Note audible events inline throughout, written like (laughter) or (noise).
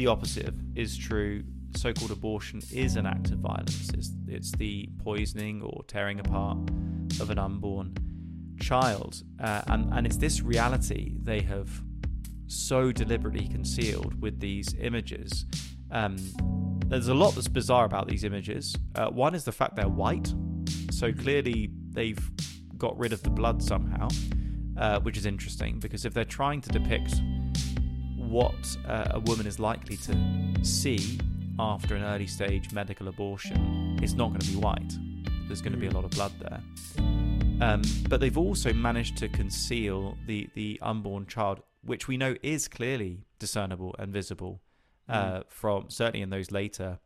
the opposite is true. So called abortion is an act of violence. It's, it's the poisoning or tearing apart of an unborn child. Uh, and, and it's this reality they have so deliberately concealed with these images. Um, there's a lot that's bizarre about these images. Uh, one is the fact they're white. So clearly they've got rid of the blood somehow, uh, which is interesting because if they're trying to depict what uh, a woman is likely to see after an early stage medical abortion, is not going to be white. There's going to be a lot of blood there. Um, but they've also managed to conceal the, the unborn child, which we know is clearly discernible and visible uh, mm. from certainly in those later,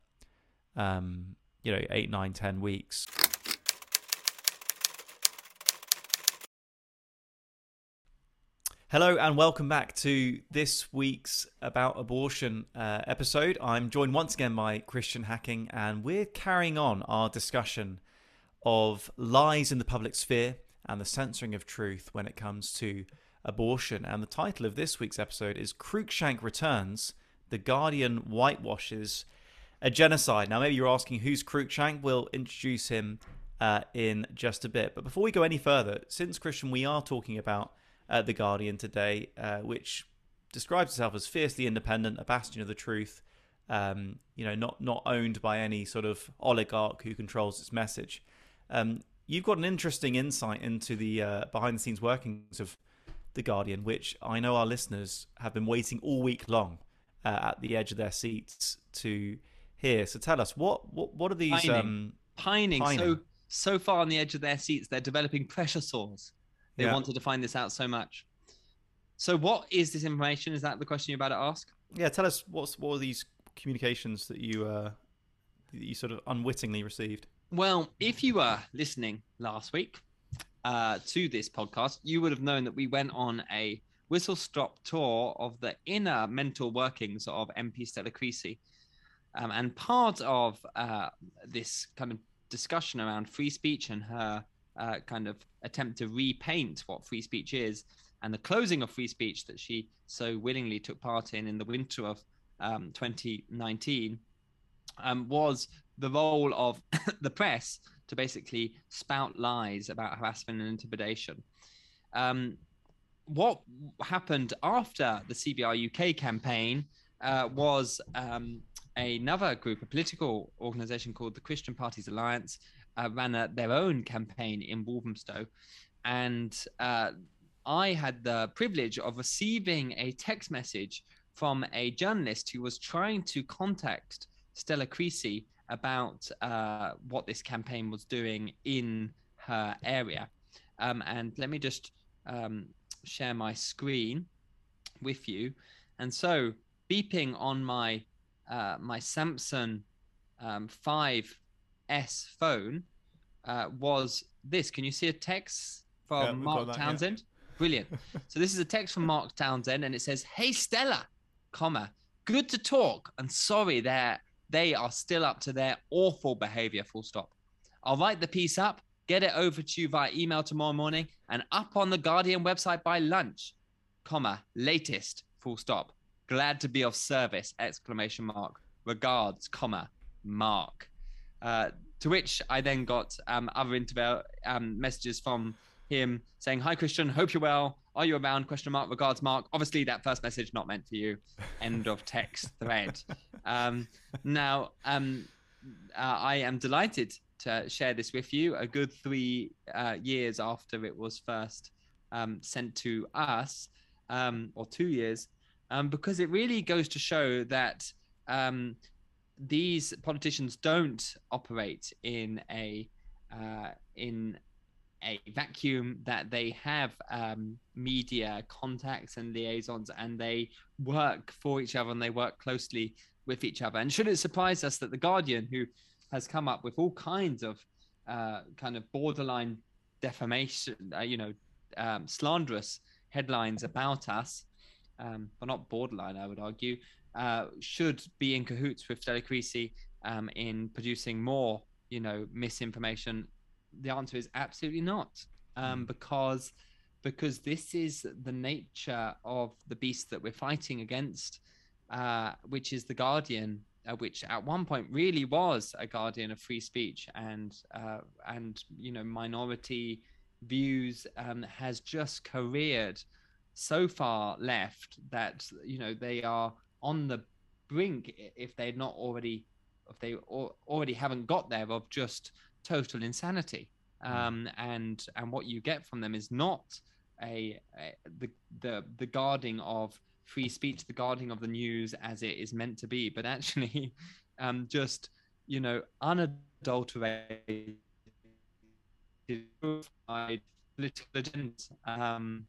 um, you know, eight, nine, ten weeks. Hello and welcome back to this week's About Abortion uh, episode. I'm joined once again by Christian Hacking, and we're carrying on our discussion of lies in the public sphere and the censoring of truth when it comes to abortion. And the title of this week's episode is Cruikshank Returns The Guardian Whitewashes a Genocide. Now, maybe you're asking who's Cruikshank? We'll introduce him uh, in just a bit. But before we go any further, since Christian, we are talking about uh, The Guardian today, uh, which describes itself as fiercely independent, a bastion of the truth, um, you know, not, not owned by any sort of oligarch who controls its message. Um, you've got an interesting insight into the uh, behind the scenes workings of The Guardian, which I know our listeners have been waiting all week long uh, at the edge of their seats to hear. So tell us, what, what, what are these. Pining. Um, pining. pining. So, so far on the edge of their seats, they're developing pressure sores. They yeah. wanted to find this out so much. So, what is this information? Is that the question you're about to ask? Yeah, tell us what's what are these communications that you uh, that you sort of unwittingly received? Well, if you were listening last week uh, to this podcast, you would have known that we went on a whistle stop tour of the inner mental workings of MP Stella Creasy. Um, and part of uh, this kind of discussion around free speech and her uh, kind of attempt to repaint what free speech is and the closing of free speech that she so willingly took part in in the winter of um, 2019 um, was the role of (coughs) the press to basically spout lies about harassment and intimidation. Um, what happened after the CBR UK campaign uh, was um, another group, a political organization called the Christian Parties Alliance, uh, ran a, their own campaign in Walthamstow. And uh, I had the privilege of receiving a text message from a journalist who was trying to contact Stella Creasy about uh, what this campaign was doing in her area. Um, and let me just um, share my screen with you. And so, beeping on my uh, my Samsung um, 5S phone uh, was this. Can you see a text from yeah, Mark that, Townsend? Yeah. Brilliant. (laughs) so this is a text from Mark Townsend, and it says, "Hey Stella, comma, good to talk, and sorry that they are still up to their awful behavior. Full stop. I'll write the piece up, get it over to you via email tomorrow morning, and up on the Guardian website by lunch, comma, latest, full stop. Glad to be of service, exclamation mark. Regards, comma, mark. Uh, to which I then got um, other interview um, messages from him saying, "Hi Christian, hope you're well. Are you around?" Question mark. Regards, Mark. Obviously, that first message not meant for you. End of text thread. (laughs) Um, now, um, uh, I am delighted to share this with you. A good three uh, years after it was first um, sent to us, um, or two years, um, because it really goes to show that um, these politicians don't operate in a uh, in a vacuum that they have um, media contacts and liaisons and they work for each other and they work closely with each other. And should it surprise us that the guardian who has come up with all kinds of uh, kind of borderline defamation uh, you know um, slanderous headlines about us um, but not borderline i would argue uh, should be in cahoots with Stella Creasy um, in producing more, you know, misinformation? The answer is absolutely not, um, hmm. because because this is the nature of the beast that we're fighting against. uh, which is the Guardian, uh, which at one point really was a guardian of free speech and uh, and you know minority views, um, has just careered so far left that you know they are on the brink if they're not already if they already haven't got there of just total insanity hmm. um, and and what you get from them is not a, a, the the the guarding of free speech the guarding of the news as it is meant to be but actually (laughs) um, just you know unadulterated political agendas um,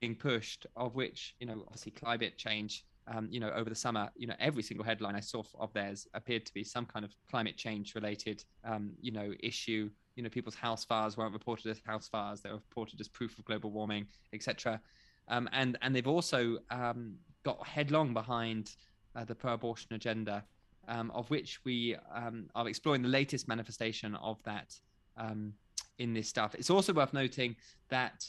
being pushed, of which you know obviously climate change. Um, you know, over the summer, you know, every single headline I saw of theirs appeared to be some kind of climate change related, um, you know, issue. You know, people's house fires weren't reported as house fires; they were reported as proof of global warming, etc. Um, and and they've also um, got headlong behind uh, the pro-abortion agenda, um, of which we um, are exploring the latest manifestation of that in this stuff. It's also worth noting that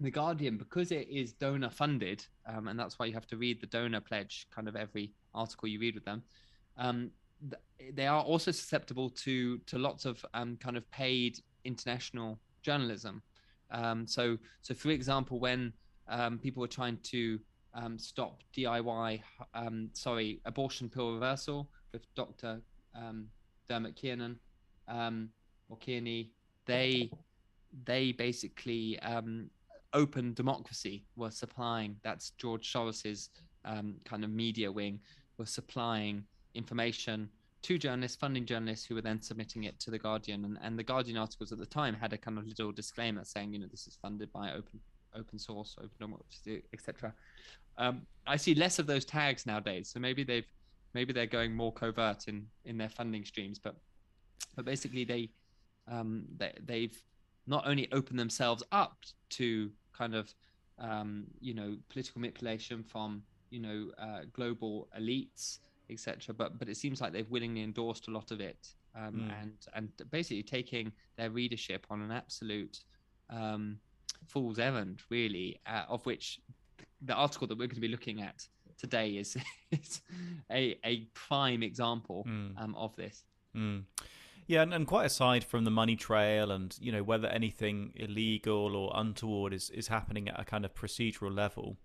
the Guardian, because it is donor funded, um, and that's why you have to read the donor pledge kind of every article you read with them. Um, th- they are also susceptible to to lots of um, kind of paid international journalism. Um, so, so for example, when um, people were trying to um, stop DIY, sorry, abortion pill reversal with Dr. Dermot Kiernan or Kearney, they they basically um, open democracy were supplying that's george soros's um, kind of media wing were supplying information to journalists funding journalists who were then submitting it to the guardian. And, and the guardian articles at the time had a kind of little disclaimer saying you know this is funded by open open source open democracy etc um, i see less of those tags nowadays. So maybe they've maybe they're going more covert in in their funding streams but but basically they um, they, they've not only opened themselves up to kind of um, you know political manipulation from you know uh, global elites etc but but it seems like they've willingly endorsed a lot of it um, mm. and and basically taking their readership on an absolute um, fool's errand really uh, of which the article that we're going to be looking at today is, (laughs) is a, a prime example mm. um, of this mm. Yeah, and, and, quite aside from the money trail and you know whether anything illegal or untoward is is happening at a kind of procedural level,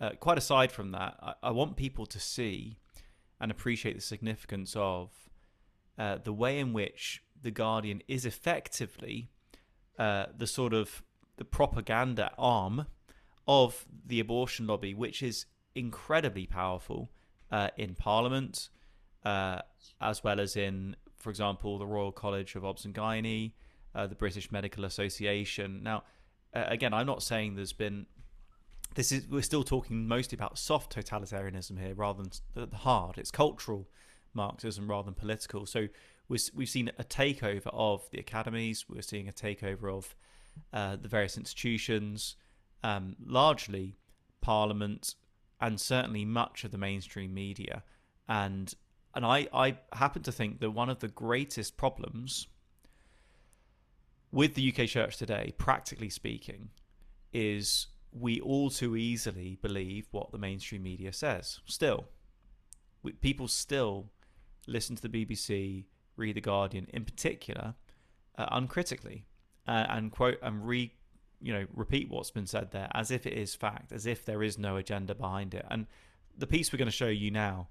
uh, quite aside from that, I, I, want people to see and appreciate the significance of uh, the way in which the Guardian is effectively uh, the sort of the propaganda arm of the abortion lobby, which is incredibly powerful uh, in Parliament. Uh, as well as in for example, the Royal College of Obs and Gynae, uh, the British Medical Association. Now, uh, again, I'm not saying there's been. This is we're still talking mostly about soft totalitarianism here, rather than the hard. It's cultural Marxism rather than political. So we've seen a takeover of the academies. We're seeing a takeover of uh, the various institutions, um, largely Parliament, and certainly much of the mainstream media. And and I, I happen to think that one of the greatest problems with the UK church today, practically speaking, is we all too easily believe what the mainstream media says. Still, we, people still listen to the BBC, read the Guardian, in particular, uh, uncritically, uh, and quote and re, you know, repeat what's been said there as if it is fact, as if there is no agenda behind it. And the piece we're going to show you now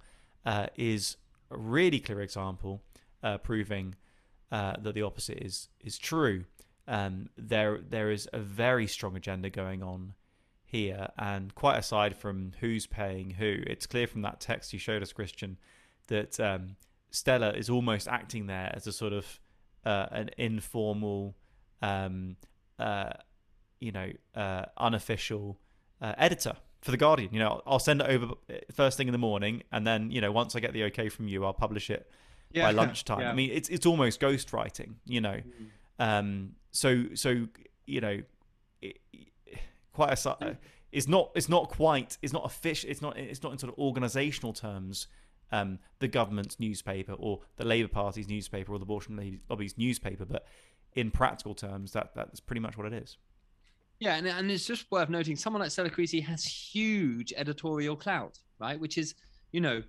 uh, is a really clear example uh, proving uh, that the opposite is is true. Um, there there is a very strong agenda going on here, and quite aside from who's paying who, it's clear from that text you showed us, Christian, that um, Stella is almost acting there as a sort of uh, an informal, um, uh, you know, uh, unofficial uh, editor for the Guardian. You know, I'll send it over first thing in the morning, and then you know once I get the okay from you, I'll publish it yeah. by (laughs) lunchtime. Yeah. I mean, it's it's almost ghostwriting. You know, mm. um, so so you know, it, quite a. Uh, it's not. It's not quite. It's not a fish It's not. It's not in sort of organisational terms. Um, the government's newspaper or the Labour Party's newspaper or the abortion lobby's newspaper, but in practical terms, that that's pretty much what it is. Yeah, and, and it's just worth noting someone like Stella Creasy has huge editorial clout, right? Which is, you know,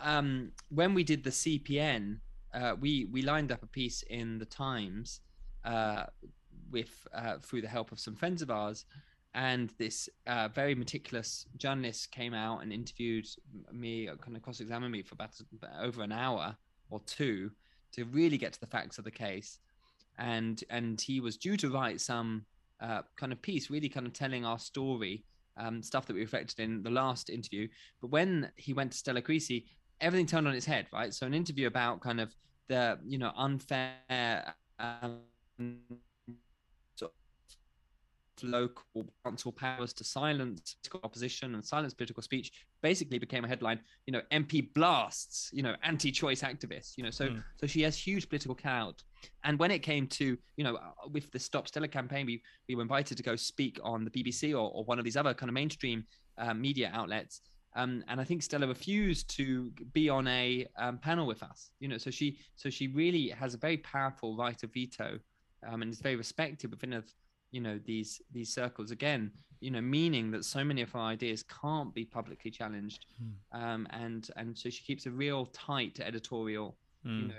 um, when we did the CPN, uh, we we lined up a piece in the Times uh, with uh, through the help of some friends of ours, and this uh, very meticulous journalist came out and interviewed me, kind of cross-examined me for about over an hour or two to really get to the facts of the case, and and he was due to write some uh, kind of piece, really kind of telling our story. Um, stuff that we reflected in the last interview. But when he went to Stella Creasy, everything turned on its head, right? So an interview about kind of the you know unfair um, local council powers to silence opposition and silence political speech basically became a headline you know mp blasts you know anti-choice activists you know so mm. so she has huge political clout and when it came to you know uh, with the stop stella campaign we we were invited to go speak on the bbc or, or one of these other kind of mainstream uh, media outlets um, and I think Stella refused to be on a um, panel with us. You know, so she so she really has a very powerful right of veto, um, and is very respected within of you know these these circles again you know meaning that so many of our ideas can't be publicly challenged mm. um, and and so she keeps a real tight editorial mm. you know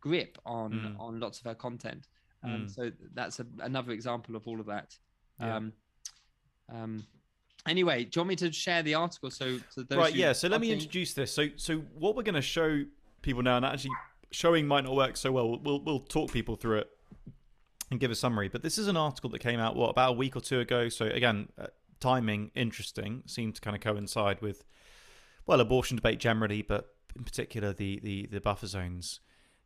grip on mm. on lots of her content um, hmm. so that's a, another example of all of that yeah. um, um, anyway do you want me to share the article so, so right yeah so let me introduce this so so what we're going to show people now and actually showing might not work so well we'll we'll talk people through it and give a summary. But this is an article that came out what about a week or two ago. So again, uh, timing interesting seemed to kind of coincide with well abortion debate generally, but in particular the the the buffer zones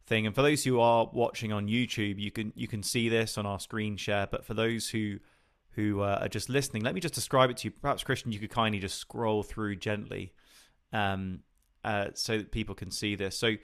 thing. And for those who are watching on YouTube, you can you can see this on our screen share. But for those who who uh, are just listening, let me just describe it to you. Perhaps Christian, you could kindly just scroll through gently, um, uh, so that people can see this. So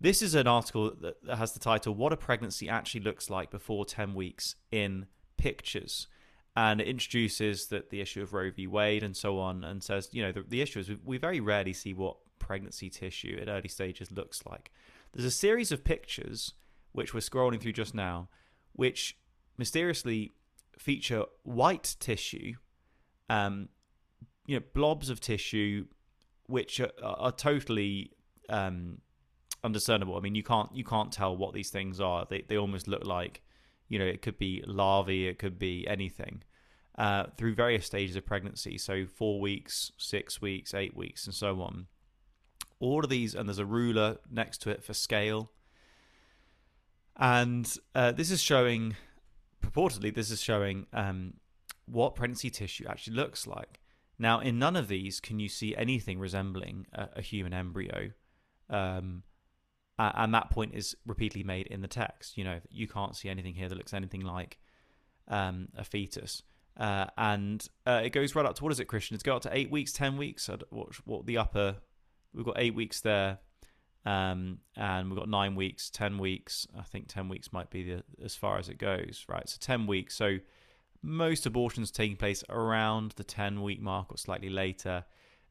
this is an article that has the title What a Pregnancy Actually Looks Like Before 10 Weeks in Pictures. And it introduces that the issue of Roe v. Wade and so on, and says, you know, the, the issue is we, we very rarely see what pregnancy tissue at early stages looks like. There's a series of pictures, which we're scrolling through just now, which mysteriously feature white tissue, um, you know, blobs of tissue, which are, are totally um, undiscernible. I mean, you can't you can't tell what these things are. They they almost look like, you know, it could be larvae, it could be anything. Uh, through various stages of pregnancy, so four weeks, six weeks, eight weeks, and so on. All of these, and there's a ruler next to it for scale. And uh, this is showing, purportedly, this is showing um, what pregnancy tissue actually looks like. Now, in none of these can you see anything resembling a, a human embryo. Um, and that point is repeatedly made in the text. You know, you can't see anything here that looks anything like um, a fetus. Uh, and uh, it goes right up to what is it, Christian? It's go up to eight weeks, ten weeks. What, what the upper? We've got eight weeks there, um, and we've got nine weeks, ten weeks. I think ten weeks might be the as far as it goes, right? So ten weeks. So most abortions taking place around the ten week mark or slightly later.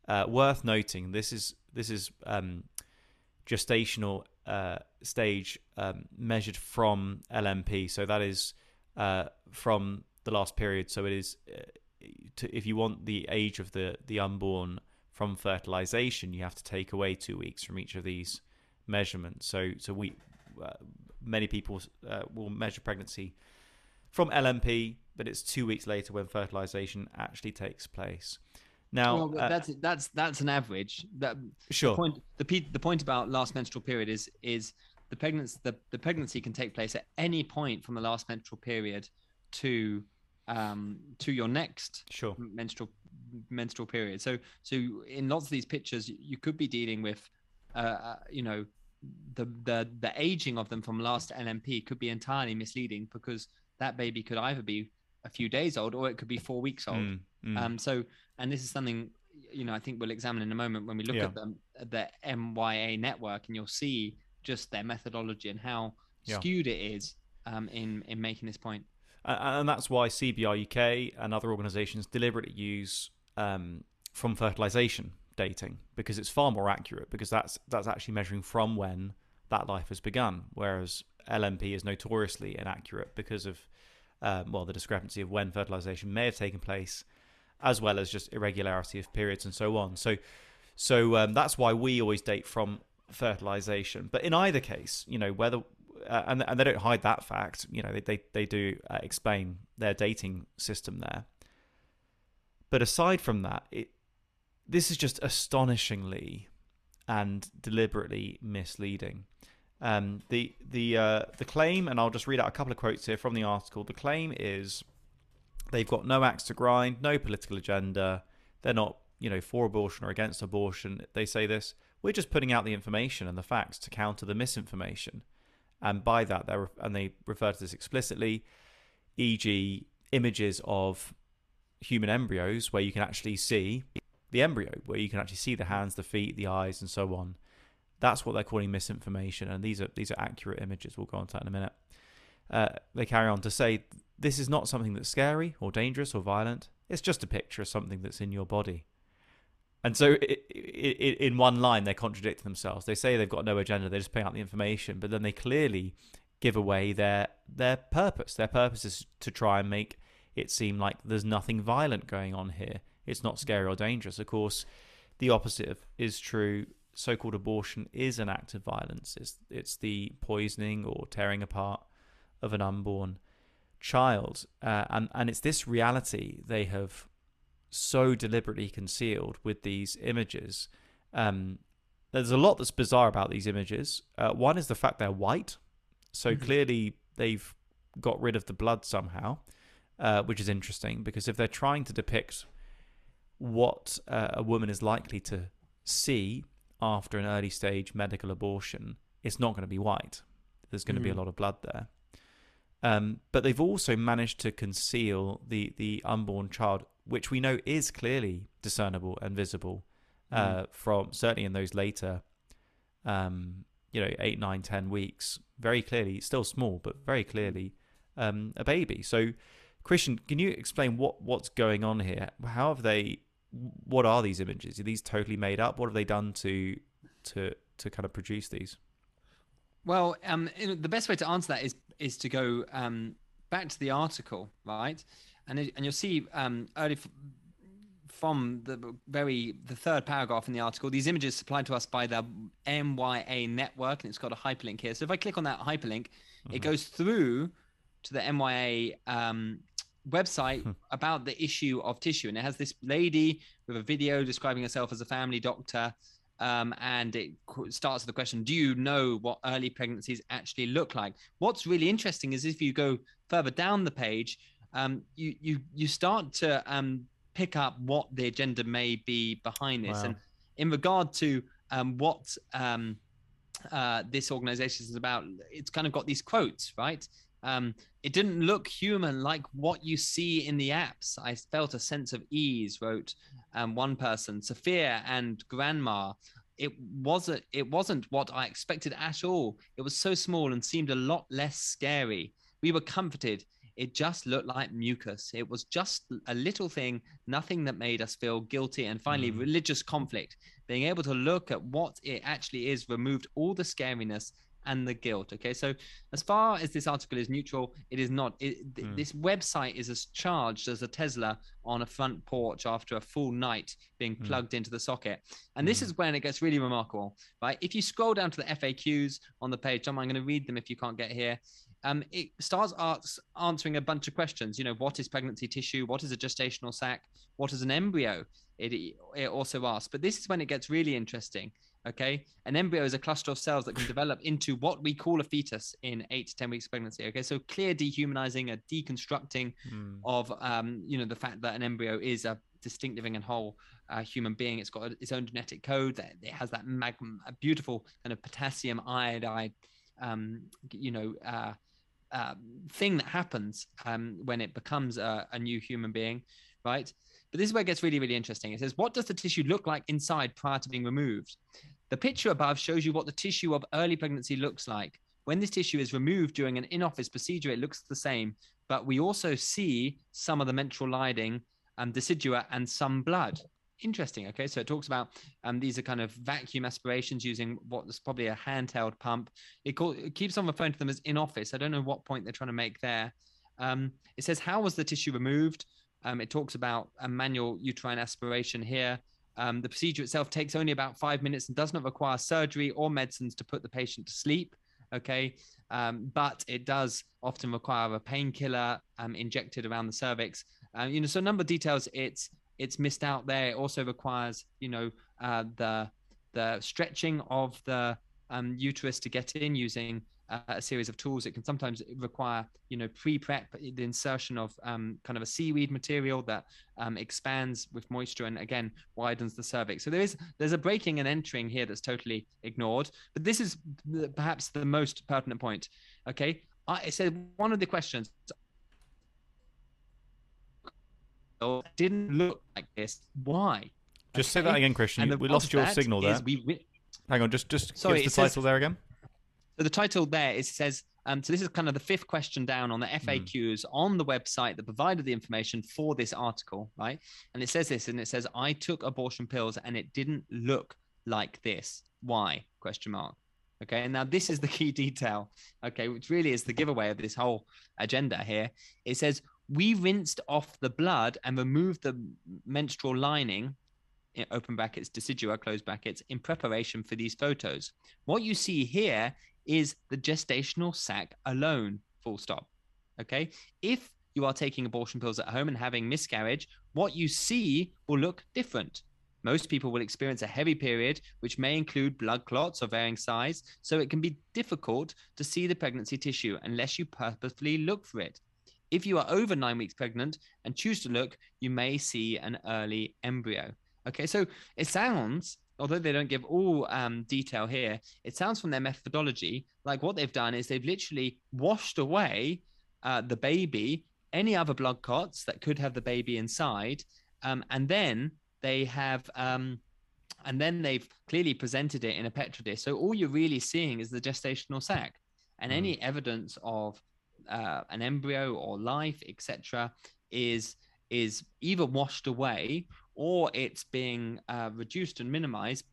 Uh, worth noting, this is this is um, gestational uh, stage um, measured from LMP. So that is uh, from the last period. So it is, uh, to, if you want the age of the, the unborn from fertilization, you have to take away two weeks from each of these measurements. So so we uh, many people uh, will measure pregnancy from LMP, but it's two weeks later when fertilization actually takes place. Now well, uh, that's that's that's an average. That sure. The point the, the point about last menstrual period is is the pregnancy the, the pregnancy can take place at any point from the last menstrual period to um to your next sure menstrual menstrual period. So so in lots of these pictures you could be dealing with uh, uh you know the the the aging of them from last LMP could be entirely misleading because that baby could either be a few days old or it could be four weeks old. Mm, mm. Um, so, and this is something you know I think we'll examine in a moment when we look yeah. at the the MYA network, and you'll see just their methodology and how yeah. skewed it is um, in in making this point. And that's why CBR UK and other organisations deliberately use um, from fertilisation dating because it's far more accurate because that's that's actually measuring from when that life has begun, whereas LMP is notoriously inaccurate because of um, well, the discrepancy of when fertilization may have taken place, as well as just irregularity of periods and so on. So, So um, that's why we always date from fertilization. But in either case, you know, whether uh, and and they don't hide that fact. You know, they they, they do uh, explain their dating system there. But aside from that, it this is just astonishingly and deliberately misleading. Um, the the uh, the claim, and I'll just read out a couple of quotes here from the article. The claim is they've got no axe to grind, no political agenda. They're not, you know, for abortion or against abortion. They say this. We're just putting out the information and the facts to counter the misinformation. And by that, they and they refer to this explicitly, e.g., images of human embryos where you can actually see the embryo, where you can actually see the hands, the feet, the eyes, and so on. That's what they're calling misinformation, and these are these are accurate images. We'll go on to that in a minute. Uh, they carry on to say this is not something that's scary or dangerous or violent. It's just a picture of something that's in your body. And so, it, it, in one line, they're contradicting themselves. They say they've got no agenda; they're just putting out the information, but then they clearly give away their their purpose. Their purpose is to try and make it seem like there's nothing violent going on here. It's not scary or dangerous. Of course, the opposite is true so-called abortion is an act of violence. It's it's the poisoning or tearing apart of an unborn child, uh, and and it's this reality they have so deliberately concealed with these images. Um, there's a lot that's bizarre about these images. Uh, one is the fact they're white, so mm-hmm. clearly they've got rid of the blood somehow, uh, which is interesting because if they're trying to depict what uh, a woman is likely to see after an early stage medical abortion, it's not going to be white. There's going mm. to be a mm. lot of blood there. Um, but they've also managed to conceal the, the unborn child, which we know is clearly discernible and visible uh, mm. from certainly in those later, um, you know, eight, nine, ten weeks. Very clearly, still small, but very clearly um, a baby. So, Christian, can you explain what what's going on here? How have they what are these images? Are these totally made up? What have they done to to to kind of produce these? Well, um, the best way to answer that is is to go um, back to the article, right? And and you'll see um, early f- from the very the third paragraph in the article, these images supplied to us by the MYA network, and it's got a hyperlink here. So if I click on that hyperlink, mm-hmm. it goes through to the MYA um, website hmm. about the issue of tissue, and it has this lady with a video describing herself as a family doctor. Um, and it starts with the question Do you know what early pregnancies actually look like? What's really interesting is if you go further down the page, um, you, you, you start to um, pick up what the agenda may be behind this. Wow. And in regard to um, what um, uh, this organization is about, it's kind of got these quotes, right? Um, it didn't look human like what you see in the apps. I felt a sense of ease, wrote um, one person. Sophia and Grandma. It wasn't. It wasn't what I expected at all. It was so small and seemed a lot less scary. We were comforted. It just looked like mucus. It was just a little thing, nothing that made us feel guilty. And finally, mm. religious conflict. Being able to look at what it actually is removed all the scariness and the guilt. Okay, so as far as this article is neutral, it is not. It, mm. This website is as charged as a Tesla on a front porch after a full night being hmm. plugged mm. into the socket. And this mm. is when it gets really remarkable, right? If you scroll down to the FAQs on the page, I'm going to read them if you can't get here. Um, it starts answering a bunch of questions. You know, what is pregnancy tissue? What is a gestational sac? What is an embryo? It, it also asks. But this is when it gets really interesting. Okay. An embryo is a cluster of cells that can develop into what we call a fetus in eight to 10 weeks of pregnancy. Okay. So clear dehumanizing, a deconstructing mm. of, um, you know, the fact that an embryo is a distinctive and whole uh, human being. It's got its own genetic code. That it has that magma, a beautiful kind of potassium iodide, um, you know, uh, uh, thing that happens um, when it becomes a, a new human being, right? But this is where it gets really, really interesting. It says, What does the tissue look like inside prior to being removed? The picture above shows you what the tissue of early pregnancy looks like. When this tissue is removed during an in office procedure, it looks the same, but we also see some of the menstrual lining, and decidua, and some blood. Interesting. Okay, so it talks about um, these are kind of vacuum aspirations using what's probably a handheld pump. It, call, it keeps on referring to them as in office. I don't know what point they're trying to make there. Um, it says, How was the tissue removed? Um, it talks about a manual uterine aspiration here Um, the procedure itself takes only about five minutes and does not require surgery or medicines to put the patient to sleep. Okay, um, but it does often require a painkiller um, injected around the cervix. Uh, you know, so a number of details it's it's missed out there. It also requires you know uh, the the stretching of the um, uterus to get in using uh, a series of tools. It can sometimes require, you know, pre-prep, the insertion of um, kind of a seaweed material that um, expands with moisture and again widens the cervix. So there is there's a breaking and entering here that's totally ignored. But this is perhaps the most pertinent point. Okay, I said one of the questions didn't look like this. Why? Just okay. say that again, Christian. We lost your signal there. We, Hang on, just just Sorry, give us the title says, there again. So the title there is says. Um, so this is kind of the fifth question down on the FAQs mm. on the website that provided the information for this article, right? And it says this, and it says, "I took abortion pills, and it didn't look like this. Why?" Question mark. Okay, and now this is the key detail. Okay, which really is the giveaway of this whole agenda here. It says we rinsed off the blood and removed the menstrual lining open brackets, decidua, close brackets, in preparation for these photos. What you see here is the gestational sac alone, full stop. Okay. If you are taking abortion pills at home and having miscarriage, what you see will look different. Most people will experience a heavy period, which may include blood clots of varying size, so it can be difficult to see the pregnancy tissue unless you purposefully look for it. If you are over nine weeks pregnant and choose to look, you may see an early embryo. Okay, so it sounds, although they don't give all um, detail here, it sounds from their methodology like what they've done is they've literally washed away uh, the baby, any other blood clots that could have the baby inside, um, and then they have. Um, and then they've clearly presented it in a petri dish. So all you're really seeing is the gestational sac, and mm. any evidence of uh, an embryo or life, etc., is is either washed away or it's being uh, reduced and minimized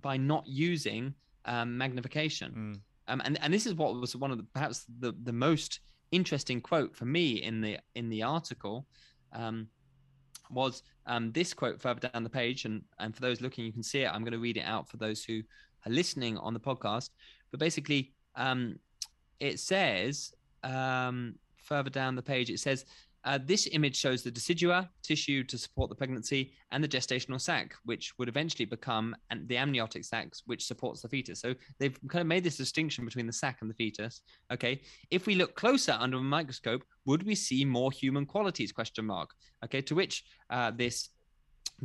by not using um, magnification. Mm. Um, and and this is what was one of the perhaps the the most interesting quote for me in the in the article um, was um, this quote further down the page. And and for those looking, you can see it. I'm going to read it out for those who are listening on the podcast. But basically, um, it says um, further down the page, it says uh, this image shows the decidua tissue to support the pregnancy and the gestational sac, which would eventually become the amniotic sac, which supports the fetus. So they've kind of made this distinction between the sac and the fetus. Okay, if we look closer under a microscope, would we see more human qualities? Question mark. Okay, to which uh, this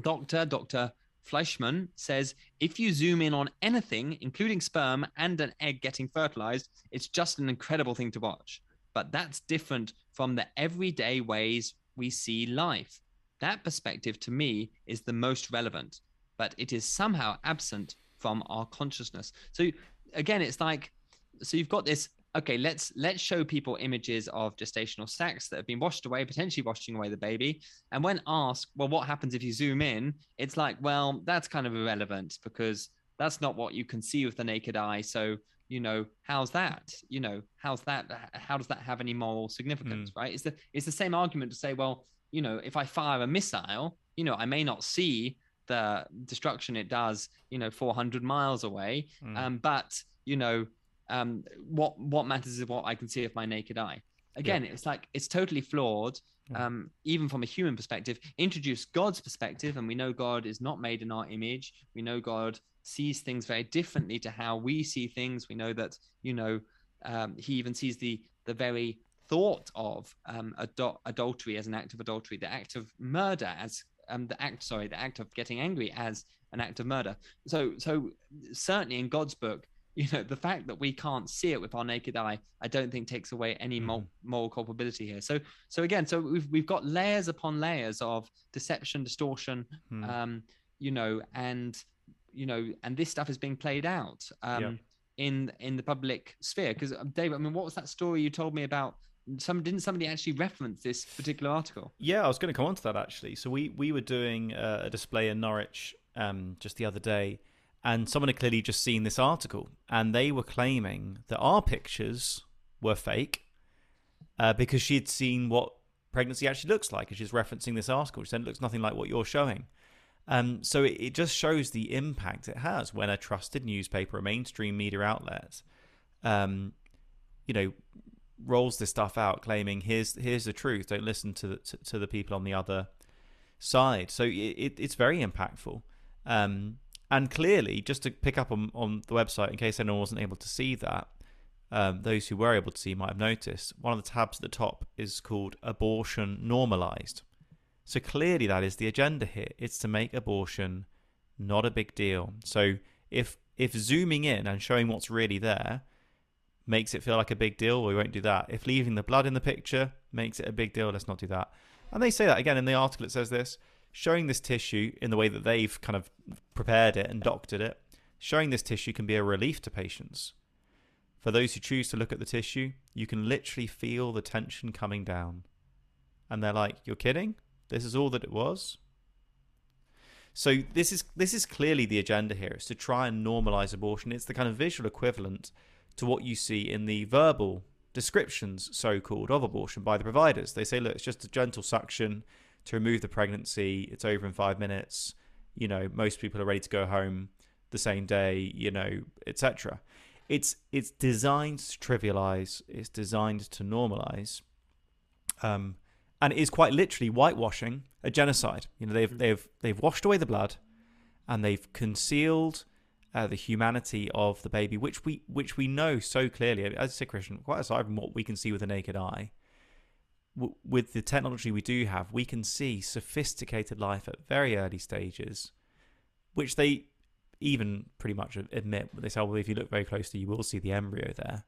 doctor, Doctor Fleischmann says if you zoom in on anything, including sperm and an egg getting fertilized, it's just an incredible thing to watch but that's different from the everyday ways we see life. That perspective to me is the most relevant, but it is somehow absent from our consciousness. So again, it's like so you've got this okay let's let's show people images of gestational sacs that have been washed away potentially washing away the baby and when asked well what happens if you zoom in it's like well that's kind of irrelevant because that's not what you can see with the naked eye so you know how's that you know how's that how does that have any moral significance mm. right it's the it's the same argument to say well you know if i fire a missile you know i may not see the destruction it does you know 400 miles away mm. um, but you know um, what what matters is what i can see with my naked eye again yeah. it's like it's totally flawed mm. um, even from a human perspective introduce god's perspective and we know god is not made in our image we know god sees things very differently to how we see things. We know that you know um, he even sees the the very thought of um, adultery as an act of adultery, the act of murder as um, the act sorry the act of getting angry as an act of murder. So so certainly in God's book, (laughs) you know the fact that we can't see it with our naked eye, I don't think takes away any mm. moral culpability here. So so again, so we've we've got layers upon layers of deception, distortion, mm. um, you know, and you know, and this stuff is being played out um, yeah. in in the public sphere. Because um, Dave, I mean, what was that story you told me about? Some didn't somebody actually reference this particular article? Yeah, I was going to come on to that actually. So we we were doing a, a display in Norwich um, just the other day, and someone had clearly just seen this article, and they were claiming that our pictures were fake uh, because she had seen what pregnancy actually looks like, and she's referencing this article. She said it looks nothing like what you're showing. Um, so it, it just shows the impact it has when a trusted newspaper, a mainstream media outlet, um, you know, rolls this stuff out, claiming here's here's the truth. Don't listen to the, to, to the people on the other side. So it, it's very impactful. Um, and clearly, just to pick up on, on the website, in case anyone wasn't able to see that, um, those who were able to see might have noticed one of the tabs at the top is called abortion normalized. So clearly, that is the agenda here. It's to make abortion not a big deal. So if if zooming in and showing what's really there makes it feel like a big deal, we won't do that. If leaving the blood in the picture makes it a big deal, let's not do that. And they say that again in the article. It says this showing this tissue in the way that they've kind of prepared it and doctored it. Showing this tissue can be a relief to patients. For those who choose to look at the tissue, you can literally feel the tension coming down. And they're like, "You're kidding? This is all that it was?" So this is this is clearly the agenda here is to try and normalize abortion. It's the kind of visual equivalent to what you see in the verbal descriptions, so called, of abortion by the providers. They say, look, it's just a gentle suction to remove the pregnancy. It's over in five minutes. You know, most people are ready to go home the same day. You know, etc. It's it's designed to trivialize. It's designed to normalize. Um, and it is quite literally whitewashing a genocide. You know, they've they've they've washed away the blood, and they've concealed uh, the humanity of the baby, which we which we know so clearly. As a Christian, quite aside from what we can see with the naked eye, w- with the technology we do have, we can see sophisticated life at very early stages, which they even pretty much admit. They say, well, if you look very closely, you will see the embryo there.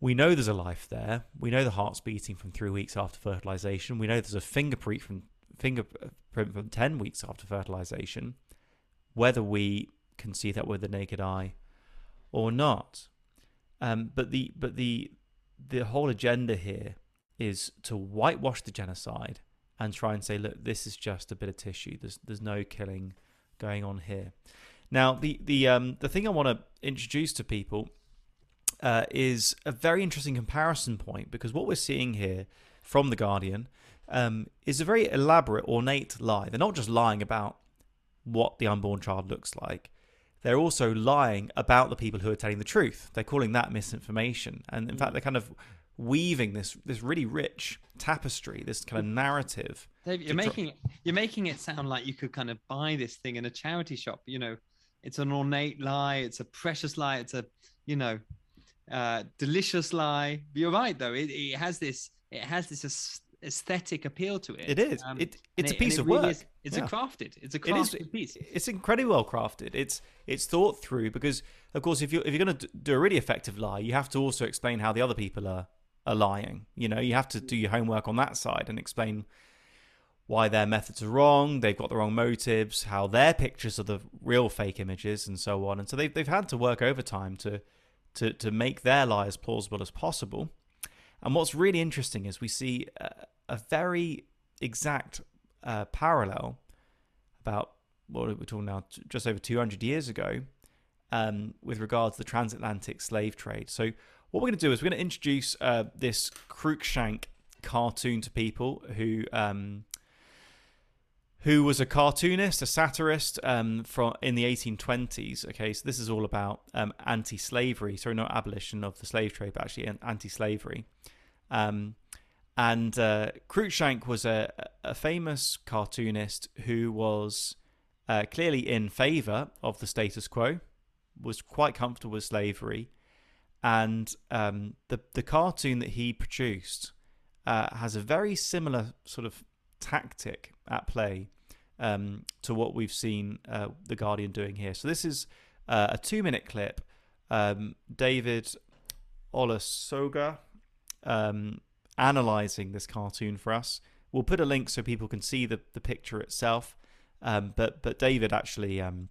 We know there's a life there. We know the heart's beating from three weeks after fertilization. We know there's a fingerprint from fingerprint from ten weeks after fertilization. Whether we can see that with the naked eye or not. Um, but the but the the whole agenda here is to whitewash the genocide and try and say, look, this is just a bit of tissue. There's there's no killing going on here. Now, the the um, the thing I want to introduce to people uh, is a very interesting comparison point because what we're seeing here from the Guardian um, is a very elaborate, ornate lie. They're not just lying about what the unborn child looks like they're also lying about the people who are telling the truth. They're calling that misinformation. And in fact, they're kind of weaving this this really rich tapestry, this kind of narrative. Dave, you're making you're making it sound like you could kind of buy this thing in a charity shop. You know, it's an ornate lie, it's a precious lie, it's a you know, uh, delicious lie. But you're right though; it, it has this it has this aesthetic appeal to it. It is. Um, it, it's a piece of really work. Is, it's yeah. a crafted. It's a crafted it is, piece. It's incredibly well crafted. It's it's thought through because, of course, if you're if you're going to do a really effective lie, you have to also explain how the other people are are lying. You know, you have to do your homework on that side and explain why their methods are wrong, they've got the wrong motives, how their pictures are the real fake images, and so on. And so they've they've had to work overtime to to to make their lie as plausible as possible. And what's really interesting is we see a, a very exact uh, parallel about what we're talking now, just over 200 years ago, um, with regards to the transatlantic slave trade. So, what we're going to do is we're going to introduce uh, this Cruikshank cartoon to people who. Um, who was a cartoonist, a satirist um, from in the 1820s. Okay, so this is all about um, anti-slavery. Sorry, not abolition of the slave trade, but actually anti-slavery. Um, and uh, Cruikshank was a, a famous cartoonist who was uh, clearly in favour of the status quo, was quite comfortable with slavery, and um, the the cartoon that he produced uh, has a very similar sort of tactic at play um, to what we've seen uh, the Guardian doing here. So this is uh, a two minute clip. Um, David Olusoga um, analyzing this cartoon for us. We'll put a link so people can see the, the picture itself. Um, but but David actually um,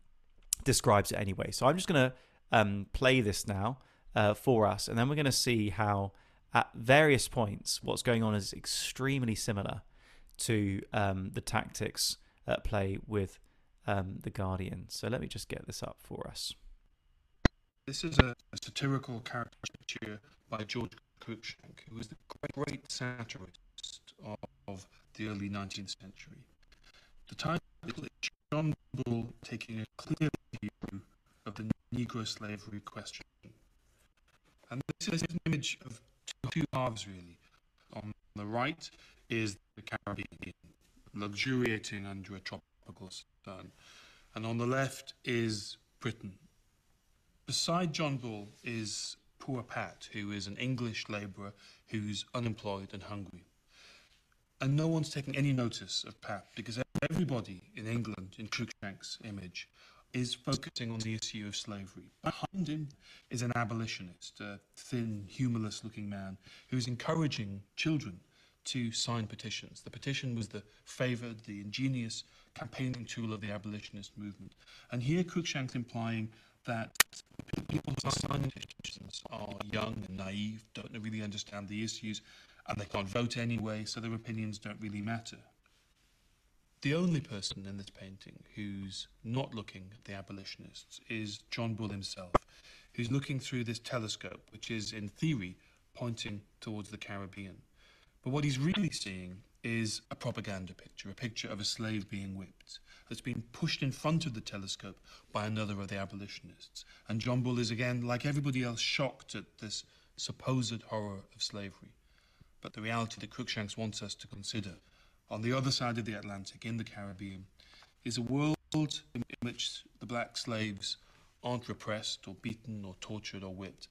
describes it anyway. So I'm just going to um, play this now uh, for us, and then we're going to see how at various points what's going on is extremely similar to the tactics at play with um, the Guardian. So let me just get this up for us. This is a, a satirical caricature by George Cruikshank, who was the great, great satirist of, of the early 19th century. The title is John Bull taking a clear view of the Negro slavery question. And this is an image of two, two halves, really. On the right is the Caribbean, luxuriating under a tropical sun. And on the left is Britain. Beside John Bull is poor Pat, who is an English labourer who's unemployed and hungry. And no one's taking any notice of Pat because everybody in England, in Cruikshank's image, is focusing on the issue of slavery. Behind him is an abolitionist, a thin, humorless looking man who's encouraging children to sign petitions. The petition was the favoured, the ingenious campaigning tool of the abolitionist movement. And here Cruikshank's implying that people who sign petitions are young and naive, don't really understand the issues, and they can't vote anyway, so their opinions don't really matter. The only person in this painting who's not looking at the abolitionists is John Bull himself, who's looking through this telescope, which is, in theory, pointing towards the Caribbean. But what he's really seeing is a propaganda picture, a picture of a slave being whipped, that's been pushed in front of the telescope by another of the abolitionists. And John Bull is again, like everybody else, shocked at this supposed horror of slavery. But the reality that Cruikshanks wants us to consider on the other side of the Atlantic, in the Caribbean, is a world in which the black slaves aren't repressed or beaten or tortured or whipped,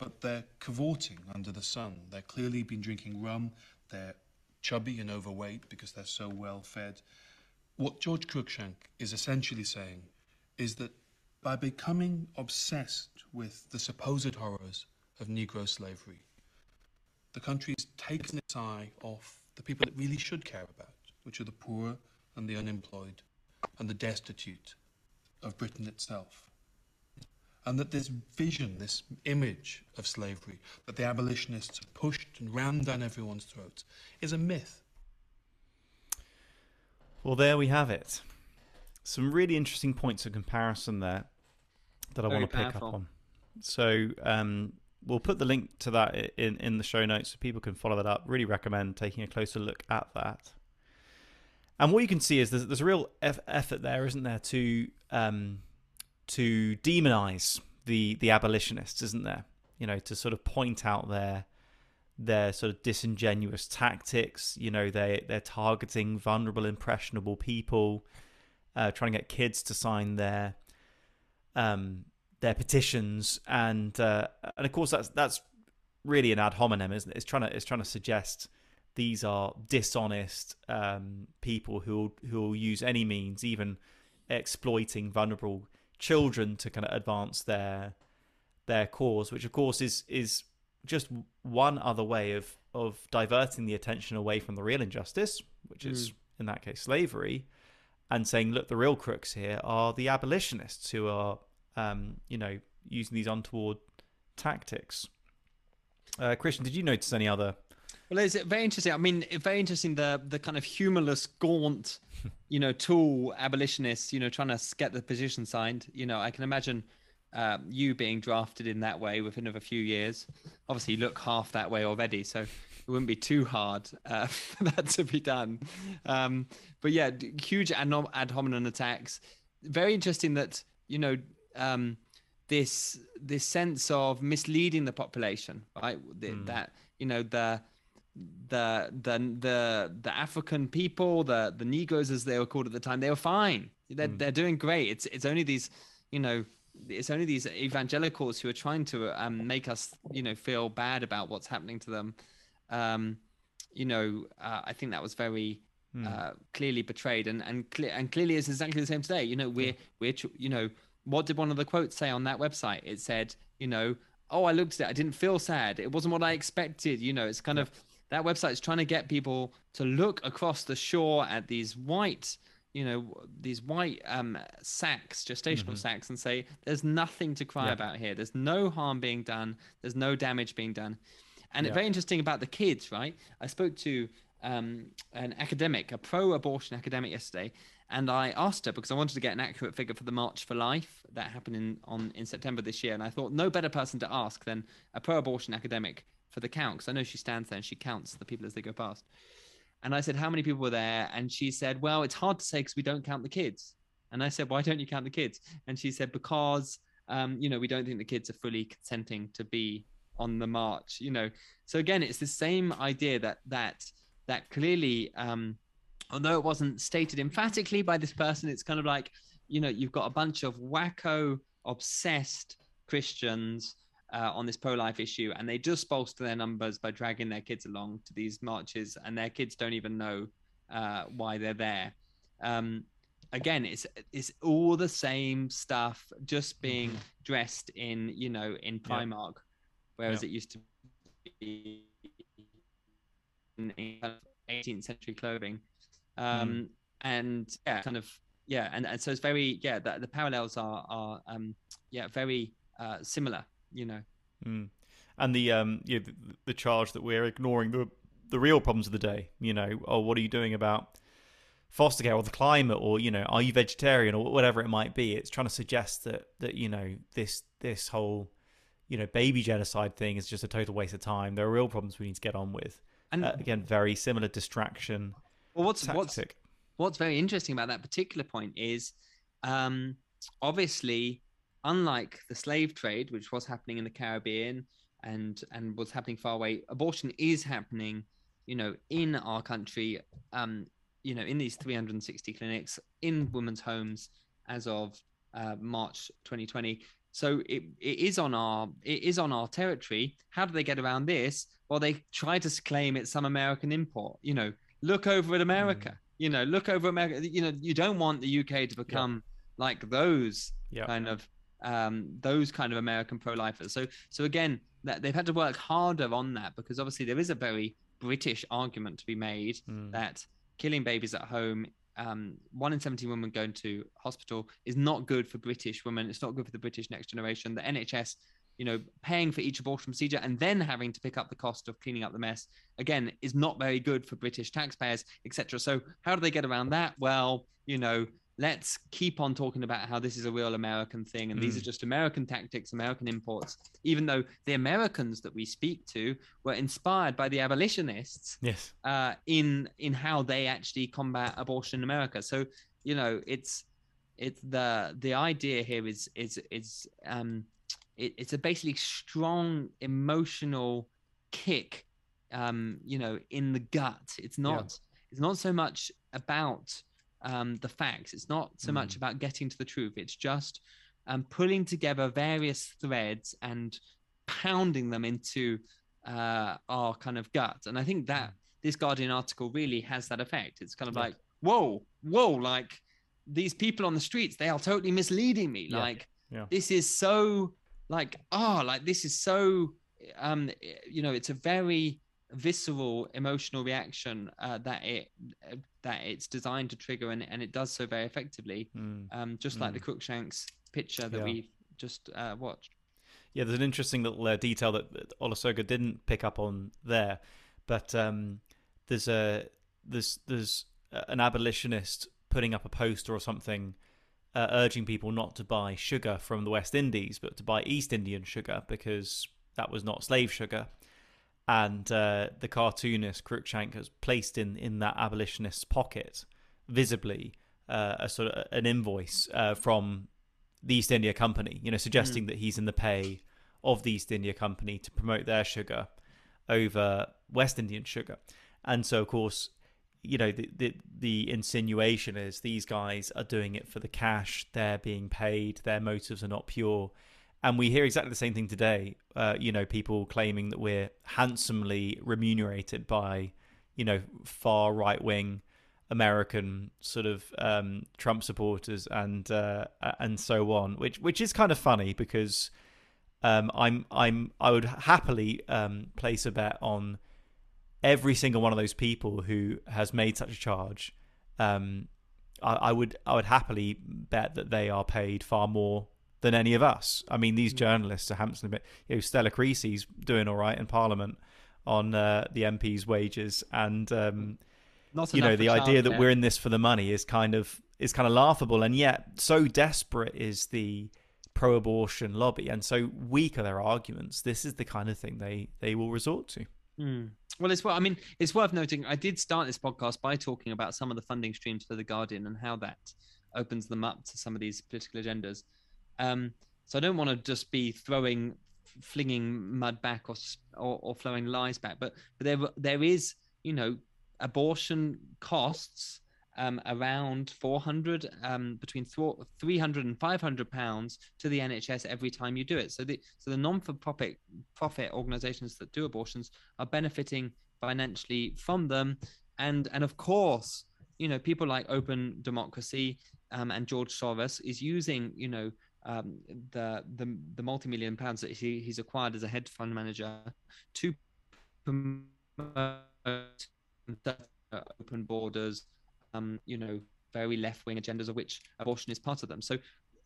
but they're cavorting under the sun. They're clearly been drinking rum, they're chubby and overweight because they're so well fed. What George Cruikshank is essentially saying is that by becoming obsessed with the supposed horrors of Negro slavery, the country's taken its eye off the people it really should care about, which are the poor and the unemployed and the destitute of Britain itself. And that this vision, this image of slavery that the abolitionists pushed and rammed down everyone's throats is a myth. Well, there we have it. Some really interesting points of comparison there that I Very want to pick up on. So, um, we'll put the link to that in in the show notes so people can follow that up. Really recommend taking a closer look at that. And what you can see is there's, there's a real eff- effort there, isn't there, to um, to demonize the the abolitionists, isn't there? You know, to sort of point out their their sort of disingenuous tactics. You know, they they're targeting vulnerable, impressionable people, uh, trying to get kids to sign their um, their petitions, and uh, and of course that's that's really an ad hominem, isn't it? It's trying to it's trying to suggest these are dishonest um, people who who will use any means, even exploiting vulnerable children, to kind of advance their their cause, which of course is is just one other way of of diverting the attention away from the real injustice, which is in that case slavery, and saying, look, the real crooks here are the abolitionists who are, um, you know, using these untoward tactics. Uh, Christian, did you notice any other? Well, it's very interesting. I mean, it's very interesting the the kind of humorless, gaunt, (laughs) you know, tool abolitionists, you know, trying to get the petition signed. You know, I can imagine um, you being drafted in that way within of a few years. Obviously, you look half that way already, so it wouldn't be too hard uh, (laughs) for that to be done. Um, but yeah, huge ad, ad hominem attacks. Very interesting that you know um, this this sense of misleading the population, right? The- That you know the the the the the African people, the the Negroes as they were called at the time, they were fine. They're they're doing great. It's it's only these, you know, it's only these evangelicals who are trying to um, make us, you know, feel bad about what's happening to them. Um, you know, uh, I think that was very uh, clearly betrayed, and and cle- and clearly is exactly the same today. You know, we're we're you know, what did one of the quotes say on that website? It said, you know, oh, I looked at it, I didn't feel sad. It wasn't what I expected. You know, it's kind of that website is trying to get people to look across the shore at these white you know these white um sacs gestational sacs and say there's nothing to cry Yeah. about here. There's no harm being done. There's no damage being done. And Yeah. very interesting about the kids right? I spoke to um an academic a pro-abortion academic yesterday and i asked her because i wanted to get an accurate figure for the march for life that happened in on in september this year and i thought no better person to ask than a pro-abortion academic for the count because i know she stands there and she counts the people as they go past and I said, How many people were there? And she said, Well, it's hard to say because we don't count the kids. And I said, why don't you count the kids? And she said, because um, you know, we don't think the kids are fully consenting to be on the march. You know, so again, it's the same idea that that that clearly, um, although it wasn't stated emphatically by this person, it's kind of like, you know, you've got a bunch of wacko, obsessed Christians uh, on this pro-life issue, and they just bolster their numbers by dragging their kids along to these marches, and their kids don't even know uh, why they're there. Um, again, it's it's all the same stuff, just being mm-hmm. dressed in you know in Primark, whereas it used to be in 18th century clothing. Um, mm. And yeah, kind of yeah, and, and so it's very yeah. The, the parallels are are um, yeah very uh, similar, you know. Mm. And the um yeah, the, the charge that we're ignoring the the real problems of the day. You know, oh, what are you doing about foster care or the climate or you know are you vegetarian or whatever it might be it's trying to suggest that that you know this this whole you know baby genocide thing is just a total waste of time there are real problems we need to get on with and uh, again very similar distraction well what's tactic. what's what's very interesting about that particular point is um obviously unlike the slave trade which was happening in the caribbean and and was happening far away abortion is happening you know in our country um you know, in these 360 clinics in women's homes as of uh, March 2020. So it, it is on our it is on our territory. How do they get around this? Well, they try to claim it's some American import. You know, look over at America. Mm. You know, look over America. You know, you don't want the UK to become yeah. like those yeah. kind of um, those kind of American pro-lifers. So so again, that they've had to work harder on that because obviously there is a very British argument to be made mm. that killing babies at home um, one in 17 women going to hospital is not good for British women. It's not good for the British next generation. The NHS, you know, paying for each abortion procedure and then having to pick up the cost of cleaning up the mess again is not very good for British taxpayers, etc. So how do they get around that? Well, you know, let's keep on talking about how this is a real American thing and mm. these are just American tactics, American imports, even though the Americans that we speak to were inspired by the abolitionists yes. Uh, in in how they actually combat abortion in America. So, you know, it's it's the the idea here is is is um it, it's a basically strong emotional kick um you know in the gut it's not yeah. it's not so much about um, the facts. It's not so mm. much about getting to the truth. It's just um, pulling together various threads and pounding them into uh, our kind of gut. And I think that mm. this Guardian article really has that effect. It's kind of yeah. like, whoa, whoa, like these people on the streets, they are totally misleading me. Yeah. Like yeah. this is so like, oh, like this is so, um, you know, it's a very visceral emotional reaction uh, that it uh, that it's designed to trigger and, and it does so very effectively mm. um, just mm. like the Cruikshank's picture that yeah. we just uh, watched yeah there's an interesting little uh, detail that, that Olusoga didn't pick up on there but um, there's a there's there's an abolitionist putting up a poster or something uh, urging people not to buy sugar from the West Indies but to buy East Indian sugar because that was not slave sugar and uh, the cartoonist Cruikshank has placed in in that abolitionist's pocket visibly uh, a sort of an invoice uh, from the East India Company, you know, suggesting mm. that he's in the pay of the East India Company to promote their sugar over West Indian sugar, and so of course. You know the, the the insinuation is these guys are doing it for the cash. They're being paid. Their motives are not pure and we hear exactly the same thing today. Uh, you know, people claiming that we're handsomely remunerated by, you know, far right wing American sort of um, Trump supporters and uh, and so on, which which is kind of funny because um, I'm I'm I would happily um, place a bet on every single one of those people who has made such a charge. Um, I, I would I would happily bet that they are paid far more than any of us. I mean, these mm. journalists are handsomely, you know, Stella Creasy's doing all right in Parliament on uh, the MP's wages, and um, you know, the idea that we're in this for the money is kind of is kind of laughable, and yet so desperate is the pro-abortion lobby, and so weak are their arguments. This is the kind of thing they they will resort to. Mm. Well, it's well. I mean, it's worth noting. I did start this podcast by talking about some of the funding streams for the Guardian and how that opens them up to some of these political agendas. Um, so I don't want to just be throwing, flinging mud back or or, or throwing lies back, but but there there is you know abortion costs um, around 400 um, between 300 and 500 pounds to the NHS every time you do it. So the so the non-for-profit profit organisations that do abortions are benefiting financially from them, and and of course, you know, people like Open Democracy um, and George Soros is using you know um, the the the multi-million pounds that he, he's acquired as a hedge fund manager to promote open borders um, you know, very left wing agendas of which abortion is part of them. So,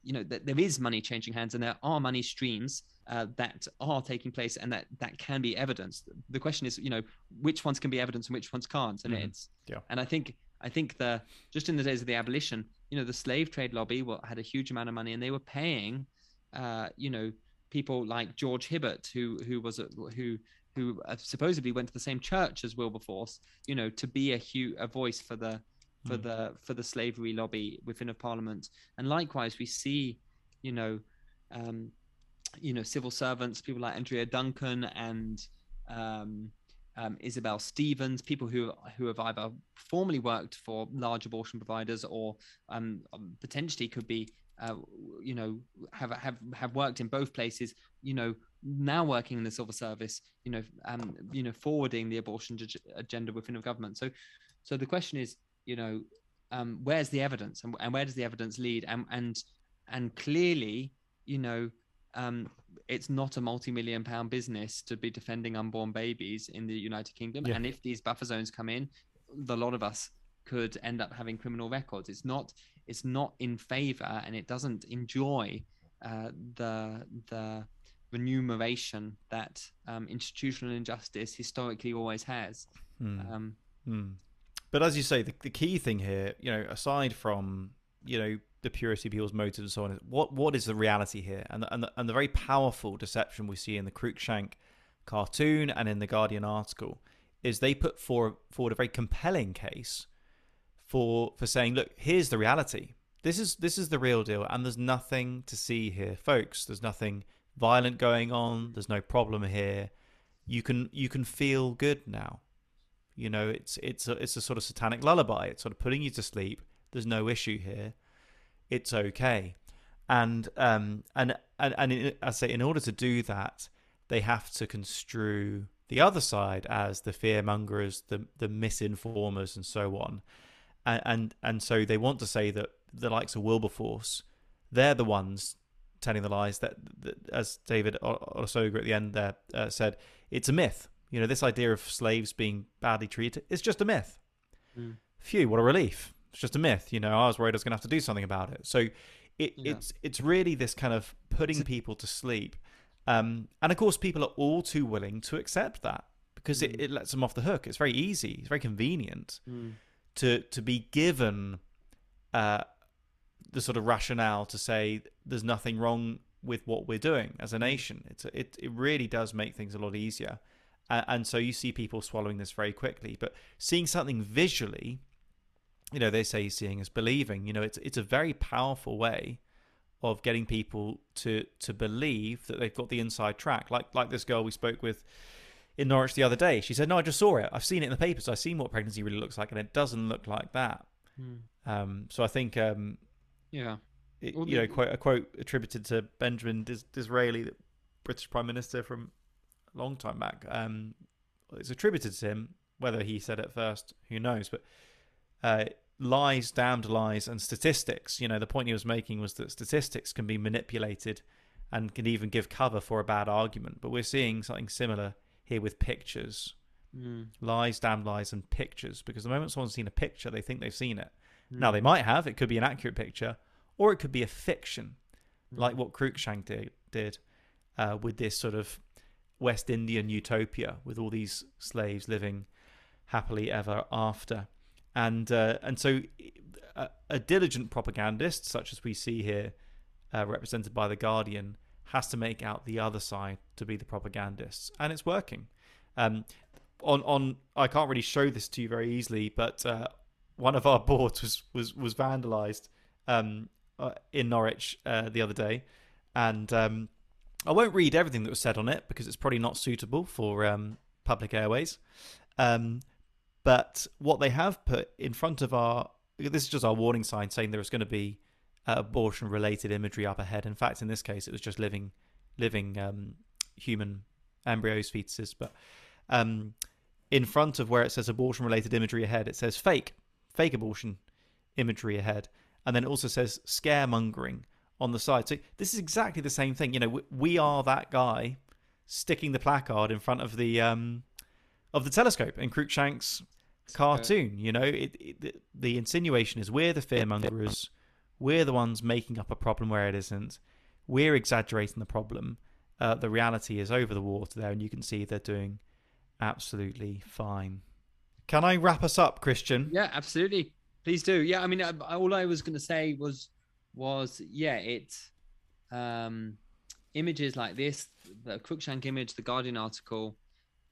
you know, th- there is money changing hands and there are money streams uh, that are taking place and that that can be evidenced. The question is, you know, which ones can be evidence and which ones can't. And mm-hmm. it's, yeah. and I think, I think the, just in the days of the abolition, you know, the slave trade lobby had a huge amount of money and they were paying, uh, you know, people like George Hibbert, who, who was, a, who, who uh, supposedly went to the same church as Wilberforce, you know, to be a, hu- a voice for the, for mm. the for the slavery lobby within a parliament. And likewise, we see, you know, um, you know, civil servants, people like Andrea Duncan and um, um, Isabel Stevens, people who who have either formerly worked for large abortion providers or um, potentially could be, uh, you know, have have have worked in both places. You know, now working in the civil service. You know, um, you know, forwarding the abortion agenda within the government. So, so the question is, you know, um, where's the evidence and, and where does the evidence lead? And and and clearly, you know, um, it's not a multi-million pound business to be defending unborn babies in the United Kingdom. Yeah. And if these buffer zones come in, a lot of us could end up having criminal records. It's not it's not in favour, and it doesn't enjoy uh, the the remuneration that um, institutional injustice historically always has. Mm. Um, mm. But as you say, the, the key thing here, you know, aside from you know the purity of people's motives and so on, what what is the reality here? And the, and the, and the very powerful deception we see in the Cruikshank cartoon and in the Guardian article is they put for, forward a very compelling case for for saying, look, here's the reality. This is this is the real deal, and there's nothing to see here, folks. There's nothing violent going on. There's no problem here. You can you can feel good now. You know, it's it's a, it's a sort of satanic lullaby. It's sort of putting you to sleep. There's no issue here. It's okay. And um and and and in, I say in order to do that, they have to construe the other side as the fear mongers, the the misinformers, and so on. And, and and so they want to say that the likes of Wilberforce, they're the ones telling the lies. That, that as David Olusoga at the end there uh, said, it's a myth. You know, this idea of slaves being badly treated is just a myth. Mm. Phew, what a relief. It's just a myth. You know, I was worried I was going to have to do something about it. So it, yeah. it's it's really this kind of putting people to sleep. Um, and of course, people are all too willing to accept that because mm. it, it lets them off the hook. It's very easy. It's very convenient mm. to to be given uh, the sort of rationale to say there's nothing wrong with what we're doing as a nation. It's a, it it really does make things a lot easier. Uh, and so you see people swallowing this very quickly. But seeing something visually, you know, they say seeing is believing. You know, it's it's a very powerful way of getting people to to believe that they've got the inside track. Like like this girl we spoke with in Norwich the other day. She said, "No, I just saw it. I've seen it in the papers. I've seen what pregnancy really looks like, and it doesn't look like that." Hmm. Um, so I think, um, yeah, it, you know, quote a quote attributed to Benjamin Disraeli, the British Prime Minister from a long time back. Um, it's attributed to him. Whether he said it first, who knows? But uh, lies, damned lies, and statistics. You know, the point he was making was that statistics can be manipulated and can even give cover for a bad argument. But we're seeing something similar here with pictures. Mm. Lies, damned lies, and pictures. Because the moment someone's seen a picture, they think they've seen it. Mm. Now, they might have. It could be an accurate picture, or it could be a fiction, mm. like what Cruikshank did, did uh, with this sort of West Indian utopia with all these slaves living happily ever after. And uh, and so a, a, diligent propagandist, such as we see here, uh, represented by the Guardian, has to make out the other side to be the propagandists, and it's working. Um, on on I can't really show this to you very easily, but uh, one of our (laughs) boards was was was vandalized um, uh, in Norwich uh, the other day, and um, I won't read everything that was said on it because it's probably not suitable for um, public airways. Um, but what they have put in front of our this is just our warning sign saying there is going to be uh, abortion related imagery up ahead. In fact, in this case, it was just living living um, human embryos, fetuses, but um, in front of where it says abortion related imagery ahead, it says fake, fake abortion imagery ahead. And then it also says scaremongering on the side. So this is exactly the same thing. You know, we, we are that guy sticking the placard in front of the um, of the telescope in Cruikshank's cartoon. You know, it, it, the insinuation is we're the fearmongers, we're the ones making up a problem where it isn't, we're exaggerating the problem. Uh, the reality is over the water there, and you can see they're doing absolutely fine. Can I wrap us up, Christian? Yeah, absolutely. Please do. Yeah, I mean, I, all I was going to say was, was yeah, it's um, images like this, the Cruikshank image, the Guardian article,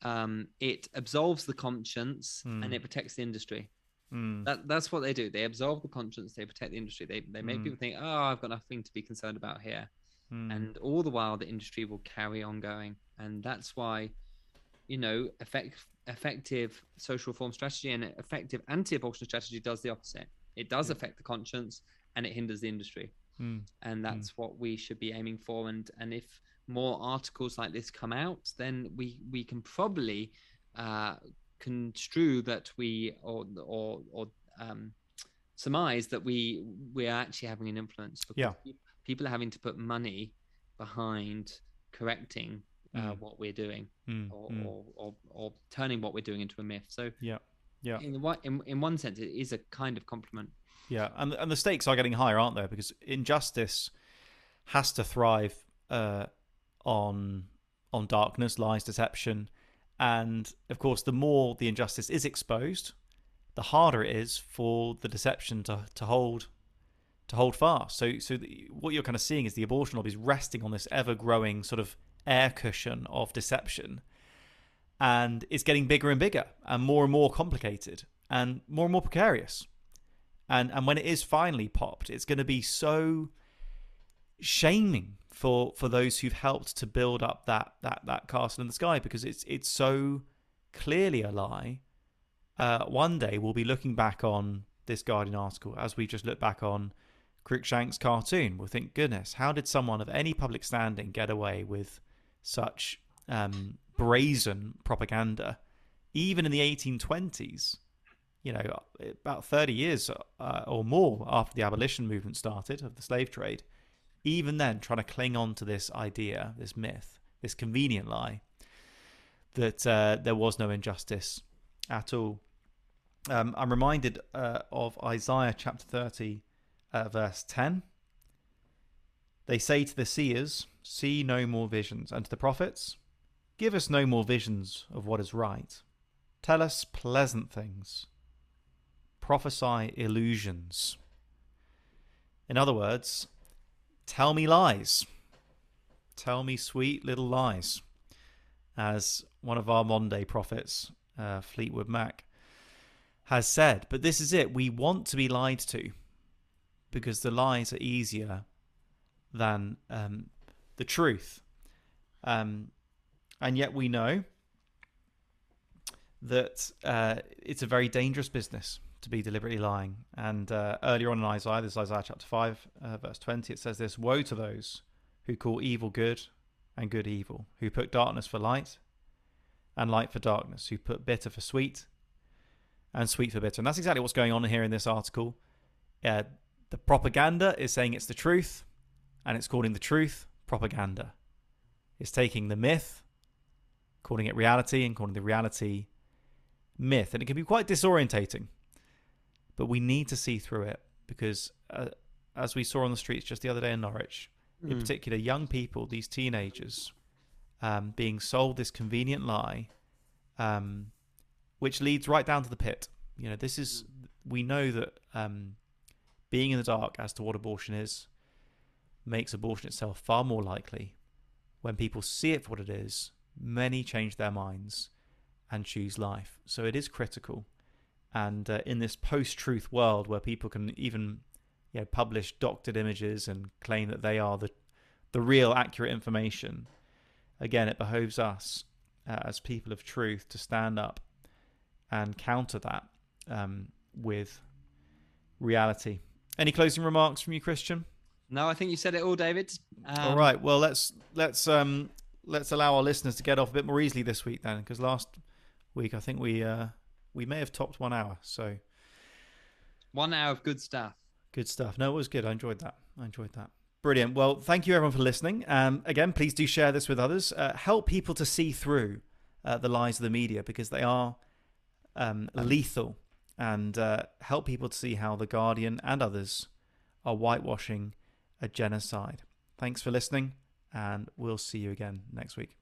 um, it absolves the conscience Mm. and it protects the industry. Mm. That that's what they do. They absolve the conscience, they protect the industry. They they make Mm. people think, oh, I've got nothing to be concerned about here. Mm. and all the while the industry will carry on going and that's why you know effect, effective social reform strategy and effective anti-abortion strategy does the opposite it does affect the conscience and it hinders the industry Mm. and that's what we should be aiming for and and if more articles like this come out then we we can probably uh construe that we or or or um surmise that we we are actually having an influence because Yeah. people are having to put money behind correcting uh, Mm. what we're doing Mm. or, Mm. or, or or turning what we're doing into a myth so Yeah. Yeah. in, the in in one sense it is a kind of compliment Yeah, and and the stakes are getting higher, aren't they? Because injustice has to thrive uh, on on darkness, lies, deception, and of course, the more the injustice is exposed, the harder it is for the deception to to hold to hold fast. So, so the, what you're kind of seeing is the abortion lobby is resting on this ever growing sort of air cushion of deception, and it's getting bigger and bigger, and more and more complicated, and more and more precarious. And and when it is finally popped, it's going to be so shaming for for those who've helped to build up that that that castle in the sky because it's it's so clearly a lie. Uh, one day we'll be looking back on this Guardian article as we just look back on Cruikshank's cartoon. We'll think, goodness, how did someone of any public standing get away with such um, brazen propaganda, even in the 1820s? you know, about 30 years uh, or more after the abolition movement started of the slave trade, even then trying to cling on to this idea, this myth, this convenient lie that uh, there was no injustice at all. Um, I'm reminded uh, of Isaiah chapter 30, uh, verse 10. They say to the seers, See no more visions, and to the prophets, Give us no more visions of what is right. Tell us pleasant things prophesy illusions. In other words, tell me lies. Tell me sweet little lies. As one of our modern day prophets, uh, Fleetwood Mac, has said. But this is it. We want to be lied to because the lies are easier than um, the truth. Um, and yet we know that uh, it's a very dangerous business to be deliberately lying. And uh, earlier on in Isaiah, this is Isaiah chapter 5, uh, verse 20, it says this Woe to those who call evil good and good evil, who put darkness for light and light for darkness, who put bitter for sweet and sweet for bitter. And that's exactly what's going on here in this article. Uh, the propaganda is saying it's the truth, and it's calling the truth propaganda. It's taking the myth, calling it reality, and calling the reality myth. And it can be quite disorientating but we need to see through it because, uh, as we saw on the streets just the other day in Norwich, in Mm. particular, young people, these teenagers, um, being sold this convenient lie, um, which leads right down to the pit. You know, this is we know that um, being in the dark as to what abortion is makes abortion itself far more likely. When people see it for what it is, many change their minds and choose life. So it is critical and uh, in this post-truth world where people can even you know, publish doctored images and claim that they are the the real accurate information. Again, it behoves us uh, as people of truth to stand up and counter that um, with reality. Any closing remarks from you, Christian? No, I think you said it all, David. Um, all right. Well, let's let's um, let's allow our listeners to get off a bit more easily this week then, because last week I think we uh, we may have topped one hour. So one hour of good stuff. Good stuff. No, it was good. I enjoyed that. I enjoyed that. Brilliant. Well, thank you everyone for listening. Um, again, please do share this with others. Uh, help people to see through uh, the lies of the media because they are um, lethal, and uh, help people to see how the Guardian and others are whitewashing a genocide. Thanks for listening, and we'll see you again next week.